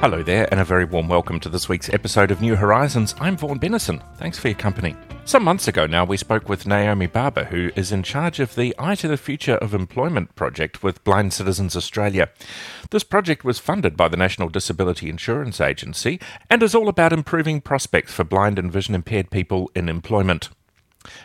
Hello there, and a very warm welcome to this week's episode of New Horizons. I'm Vaughan Bennison. Thanks for your company. Some months ago now, we spoke with Naomi Barber, who is in charge of the Eye to the Future of Employment project with Blind Citizens Australia. This project was funded by the National Disability Insurance Agency and is all about improving prospects for blind and vision impaired people in employment.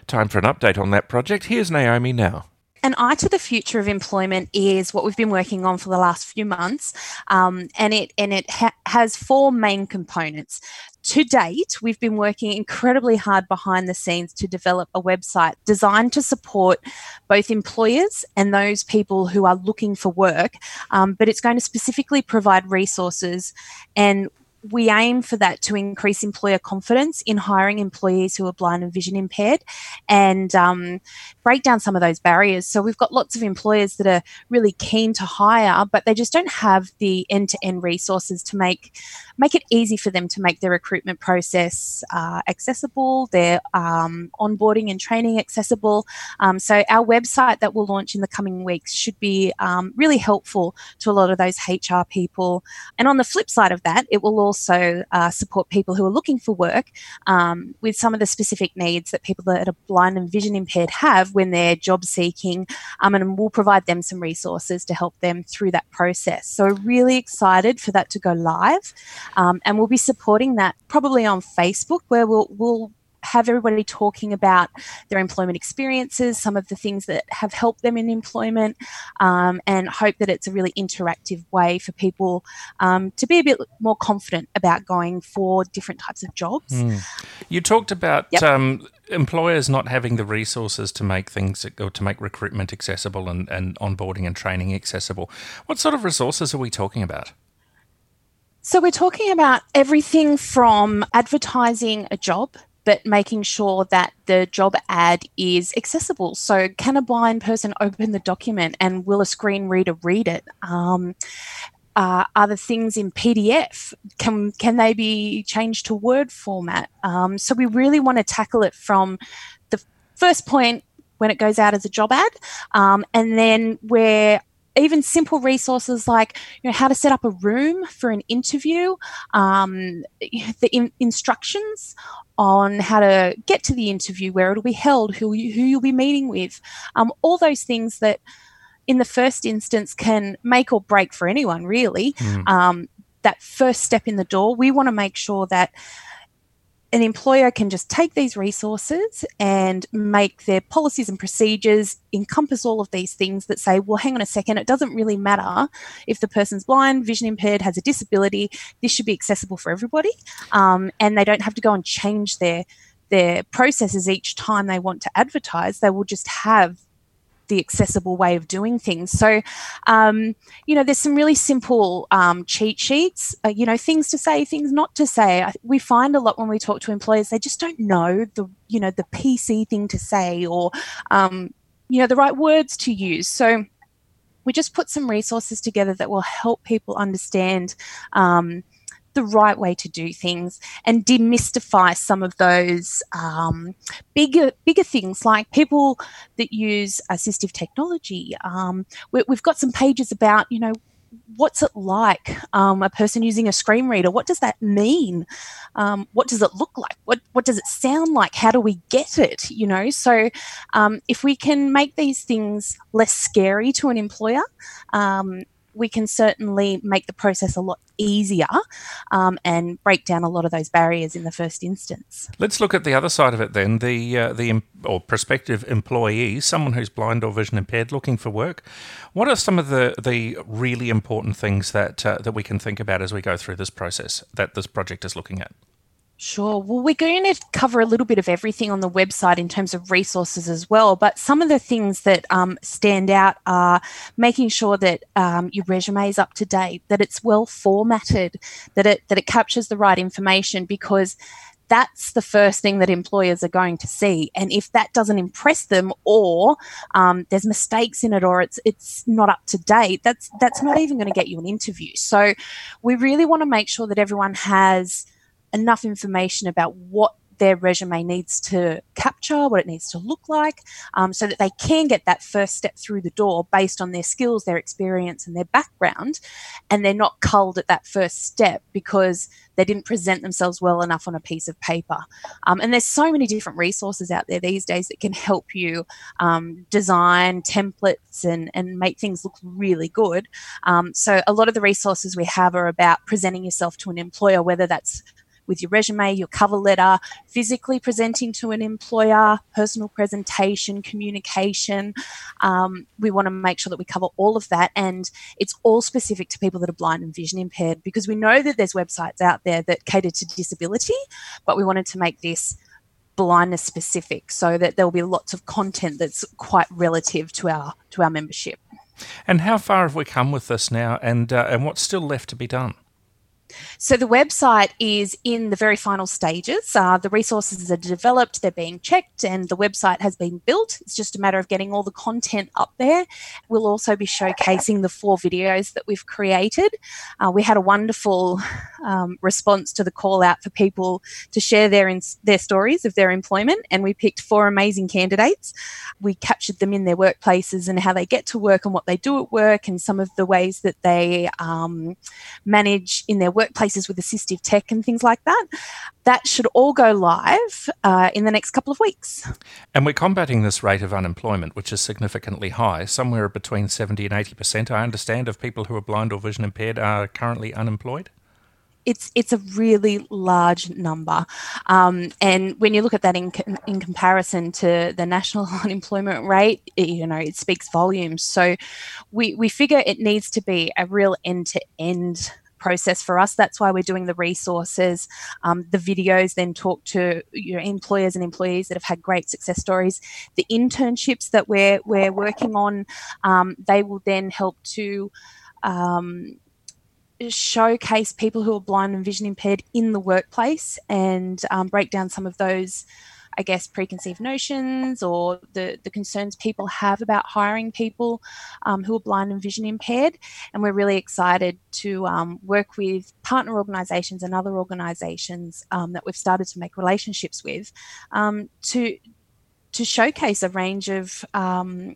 Time for an update on that project. Here's Naomi now. An Eye to the Future of Employment is what we've been working on for the last few months, um, and it and it ha- has four main components. To date, we've been working incredibly hard behind the scenes to develop a website designed to support both employers and those people who are looking for work, um, but it's going to specifically provide resources and we aim for that to increase employer confidence in hiring employees who are blind and vision impaired and um, break down some of those barriers. So we've got lots of employers that are really keen to hire, but they just don't have the end to end resources to make make it easy for them to make their recruitment process uh, accessible, their um, onboarding and training accessible. Um, so our website that we'll launch in the coming weeks should be um, really helpful to a lot of those HR people. And on the flip side of that, it will also uh, support people who are looking for work um, with some of the specific needs that people that are blind and vision impaired have when they're job seeking, um, and we'll provide them some resources to help them through that process. So, really excited for that to go live. Um, and we'll be supporting that probably on Facebook, where we'll, we'll have everybody talking about their employment experiences, some of the things that have helped them in employment, um, and hope that it's a really interactive way for people um, to be a bit more confident about going for different types of jobs. Mm. You talked about Yep. um, employers not having the resources to make things or to make recruitment accessible and, and onboarding and training accessible. What sort of resources are we talking about? So, we're talking about everything from advertising a job, but making sure that the job ad is accessible. So, can a blind person open the document and will a screen reader read it? Um, uh, are the things in PDF? Can can they be changed to Word format? Um, so we really want to tackle it from the first point when it goes out as a job ad, um, and then where even simple resources like you know how to set up a room for an interview, um, the in- instructions on how to get to the interview, where it'll be held, who you, who you'll be meeting with, um, all those things that in the first instance can make or break for anyone really Mm. um, that first step in the door we want to make sure that an employer can just take these resources and make their policies and procedures encompass all of these things that say, well, hang on a second, it doesn't really matter if the person's blind, vision impaired, has a disability. This should be accessible for everybody, um, and they don't have to go and change their their processes each time they want to advertise. They will just have the accessible way of doing things. So, um, you know, there's some really simple um, cheat sheets, uh, you know, things to say, things not to say. I, we find a lot when we talk to employers, they just don't know the, you know, the PC thing to say or, um, you know, the right words to use. So, we just put some resources together that will help people understand um, the right way to do things and demystify some of those um, bigger bigger things. Like people that use assistive technology. Um, we, we've got some pages about you know what's it like um, a person using a screen reader? What does that mean? Um, what does it look like? What what does it sound like? How do we get it? You know so um, if we can make these things less scary to an employer um, we can certainly make the process a lot easier um, and break down a lot of those barriers in the first instance. Let's look at the other side of it then. The uh, the or prospective employee, someone who's blind or vision impaired, looking for work. What are some of the the really important things that uh, that we can think about as we go through this process that this project is looking at? Sure. Well, we're going to cover a little bit of everything on the website in terms of resources as well. But some of the things that um, stand out are making sure that um, your resume is up to date, that it's well formatted, that it that it captures the right information because that's the first thing that employers are going to see. And if that doesn't impress them, or um, there's mistakes in it, or it's it's not up to date, that's that's not even going to get you an interview. So we really want to make sure that everyone has enough information about what their resume needs to capture, what it needs to look like, um, so that they can get that first step through the door based on their skills, their experience, and their background. And they're not culled at that first step because they didn't present themselves well enough on a piece of paper. Um, and there's so many different resources out there these days that can help you um, design templates and, and make things look really good. Um, so a lot of the resources we have are about presenting yourself to an employer, whether that's with your resume, your cover letter, physically presenting to an employer, personal presentation, communication. Um, we want to make sure that we cover all of that. And it's all specific to people that are blind and vision impaired because we know that there's websites out there that cater to disability, but we wanted to make this blindness specific so that there will be lots of content that's quite relative to our to our membership. And how far have we come with this now and uh, and what's still left to be done? So the website is in the very final stages. Uh, the resources are developed, they're being checked, and the website has been built. It's just a matter of getting all the content up there. We'll also be showcasing the four videos that we've created. Uh, we had a wonderful um, response to the call out for people to share their in- their stories of their employment, and we picked four amazing candidates. We captured them in their workplaces and how they get to work and what they do at work, and some of the ways that they um, manage in their workplaces with assistive tech and things like that. That should all go live uh, in the next couple of weeks. And we're combating this rate of unemployment, which is significantly high, somewhere between 70 and 80%. I understand of people who are blind or vision impaired are currently unemployed it's it's a really large number, um, and when you look at that in in comparison to the national unemployment rate, it, you know it speaks volumes. So, we we figure it needs to be a real end to end process for us. That's why we're doing the resources. Um, the videos then talk to your employers and employees that have had great success stories. The internships that we're we're working on, um, they will then help to um, showcase people who are blind and vision impaired in the workplace and um, break down some of those I guess, preconceived notions or the, the concerns people have about hiring people um, who are blind and vision impaired. And we're really excited to um, work with partner organisations and other organisations um, that we've started to make relationships with um, to to showcase a range of um,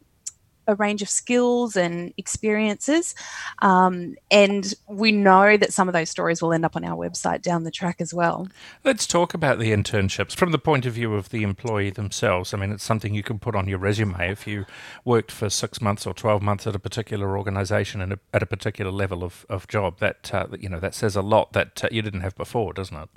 a range of skills and experiences. Um, and we know that some of those stories will end up on our website down the track as well. Let's talk about the internships from the point of view of the employee themselves. I mean, it's something you can put on your resume if you worked for six months or 12 months at a particular organization and at a particular level of, of job. That, uh, you know, that says a lot that uh, you didn't have before, doesn't it?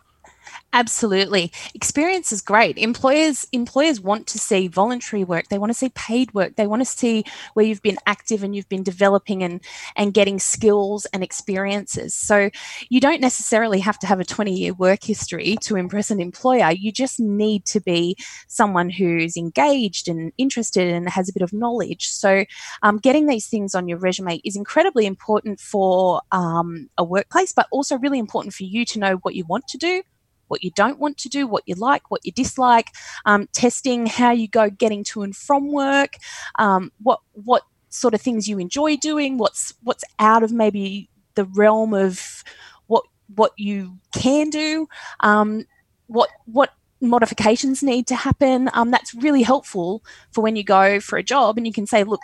Absolutely. Experience is great. Employers employers want to see voluntary work. They want to see paid work. They want to see where you've been active and you've been developing and and getting skills and experiences. So you don't necessarily have to have a 20-year work history to impress an employer. You just need to be someone who's engaged and interested and has a bit of knowledge. So um, getting these things on your resume is incredibly important for um, a workplace, but also really important for you to know what you want to do what you don't want to do, what you like, what you dislike, um, testing how you go getting to and from work, um, what what sort of things you enjoy doing, what's what's out of maybe the realm of what what you can do, um, what what modifications need to happen. Um, that's really helpful for when you go for a job and you can say, look,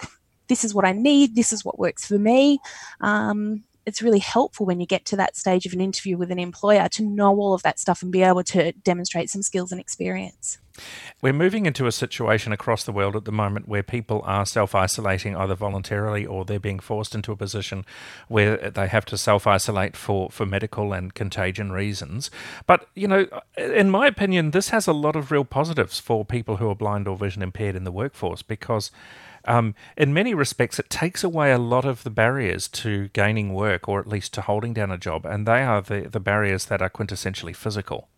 this is what I need, this is what works for me. Um, it's really helpful when you get to that stage of an interview with an employer to know all of that stuff and be able to demonstrate some skills and experience. We're moving into a situation across the world at the moment where people are self isolating either voluntarily or they're being forced into a position where they have to self isolate for, for medical and contagion reasons. But, you know, in my opinion, this has a lot of real positives for people who are blind or vision impaired in the workforce because um, in many respects, it takes away a lot of the barriers to gaining work or at least to holding down a job, and they are the, the barriers that are quintessentially physical.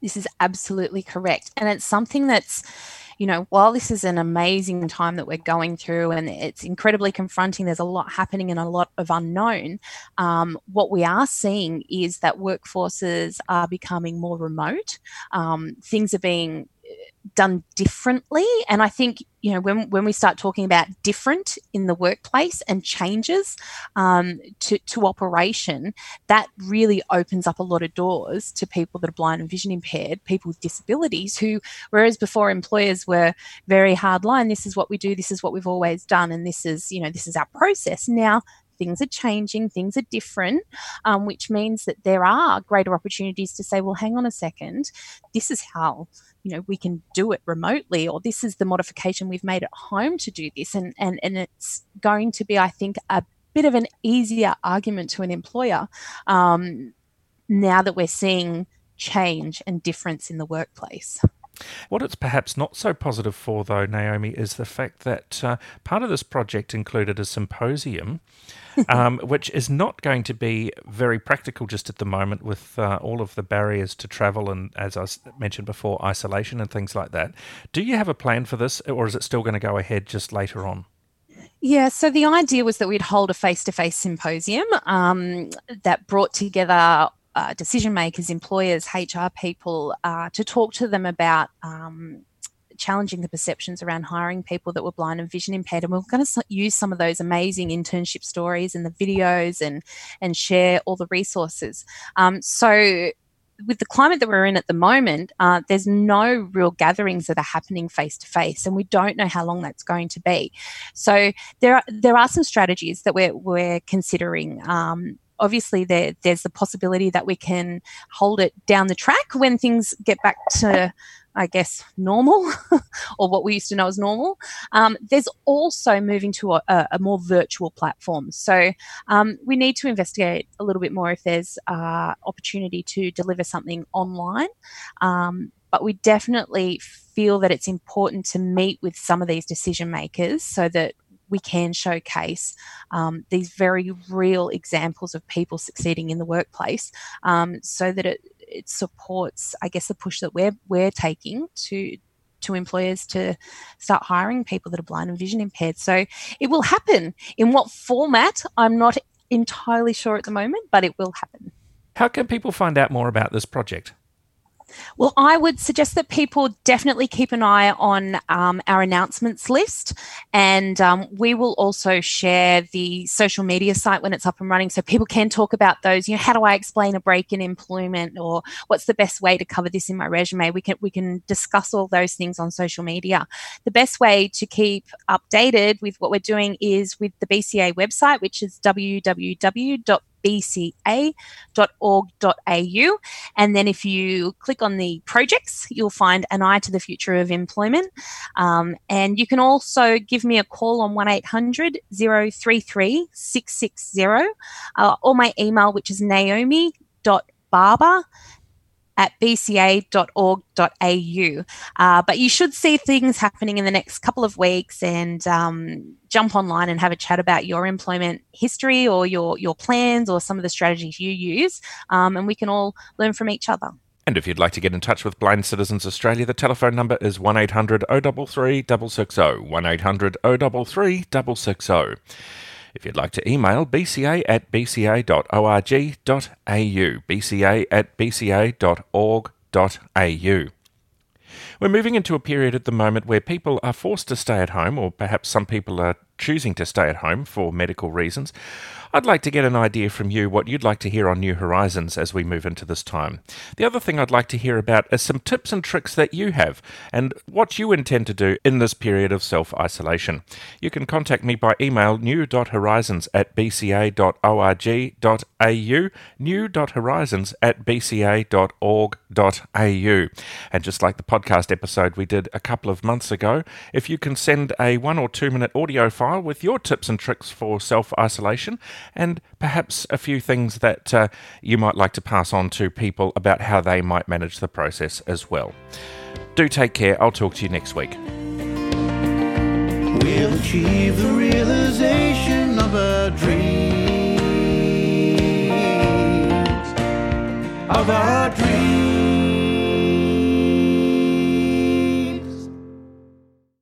This is absolutely correct. And it's something that's you know, while this is an amazing time that we're going through and it's incredibly confronting, there's a lot happening and a lot of unknown. Um, what we are seeing is that workforces are becoming more remote. Um, things are being done differently. And I think, you know, when, when we start talking about different in the workplace and changes um, to, to operation, that really opens up a lot of doors to people that are blind and vision impaired, people with disabilities who, whereas before employers were very hard line, this is what we do, this is what we've always done, and this is, you know, this is our process. Now things are changing, things are different, um, which means that there are greater opportunities to say, well, hang on a second, this is how you know we can do it remotely or this is the modification we've made at home to do this. And and, and it's going to be i think a bit of an easier argument to an employer um, now that we're seeing change and difference in the workplace what it's perhaps not so positive for, though, Naomi, is the fact that uh, part of this project included a symposium, um, which is not going to be very practical just at the moment with uh, all of the barriers to travel and, as I mentioned before, isolation and things like that. Do you have a plan for this, or is it still going to go ahead just later on? Yeah, so the idea was that we'd hold a face to face symposium um, that brought together uh, decision makers, employers, HR people, uh, to talk to them about um, challenging the perceptions around hiring people that were blind and vision impaired. And we're going to use some of those amazing internship stories and the videos and and share all the resources. Um, so with the climate that we're in at the moment, uh, there's no real gatherings that are happening face to face, and we don't know how long that's going to be. So there are there are some strategies that we're we're considering. Um, obviously there, there's the possibility that we can hold it down the track when things get back to I guess, normal or what we used to know as normal. Um, there's also moving to a, a more virtual platform. So um, we need to investigate a little bit more if there's uh, opportunity to deliver something online. Um, but we definitely feel that it's important to meet with some of these decision makers so that we can showcase um, these very real examples of people succeeding in the workplace um, so that it, it supports, I guess, the push that we're, we're taking to to employers to start hiring people that are blind and vision impaired. So it will happen. In what format, I'm not entirely sure at the moment, but it will happen. How can people find out more about this project? Well, I would suggest that people definitely keep an eye on um, our announcements list, and um, we will also share the social media site when it's up and running, so people can talk about those. You know, how do I explain a break in employment, or what's the best way to cover this in my resume? We can we can discuss all those things on social media. The best way to keep updated with what we're doing is with the BCA website, which is www bca.org.au. And then if you click on the projects, you'll find an eye to the future of employment. Um, and you can also give me a call on 1800 033 660 uh, or my email, which is naomi.barber at bca.org.au. Uh, but you should see things happening in the next couple of weeks and um, jump online and have a chat about your employment history or your, your plans or some of the strategies you use. Um, and we can all learn from each other. And if you'd like to get in touch with Blind Citizens Australia, the telephone number is 1800 033 660. 1800 033 660. If you'd like to email, bca at bca.org.au, bca at bca.org.au. We're moving into a period at the moment where people are forced to stay at home, or perhaps some people are choosing to stay at home for medical reasons. I'd like to get an idea from you what you'd like to hear on New Horizons as we move into this time. The other thing I'd like to hear about is some tips and tricks that you have and what you intend to do in this period of self isolation. You can contact me by email new.horizons at bca.org.au, new.horizons at bca.org.au. And just like the podcast episode we did a couple of months ago, if you can send a one or two minute audio file with your tips and tricks for self isolation, and perhaps a few things that uh, you might like to pass on to people about how they might manage the process as well. Do take care. I'll talk to you next week. We'll achieve the realization of. Of our dreams.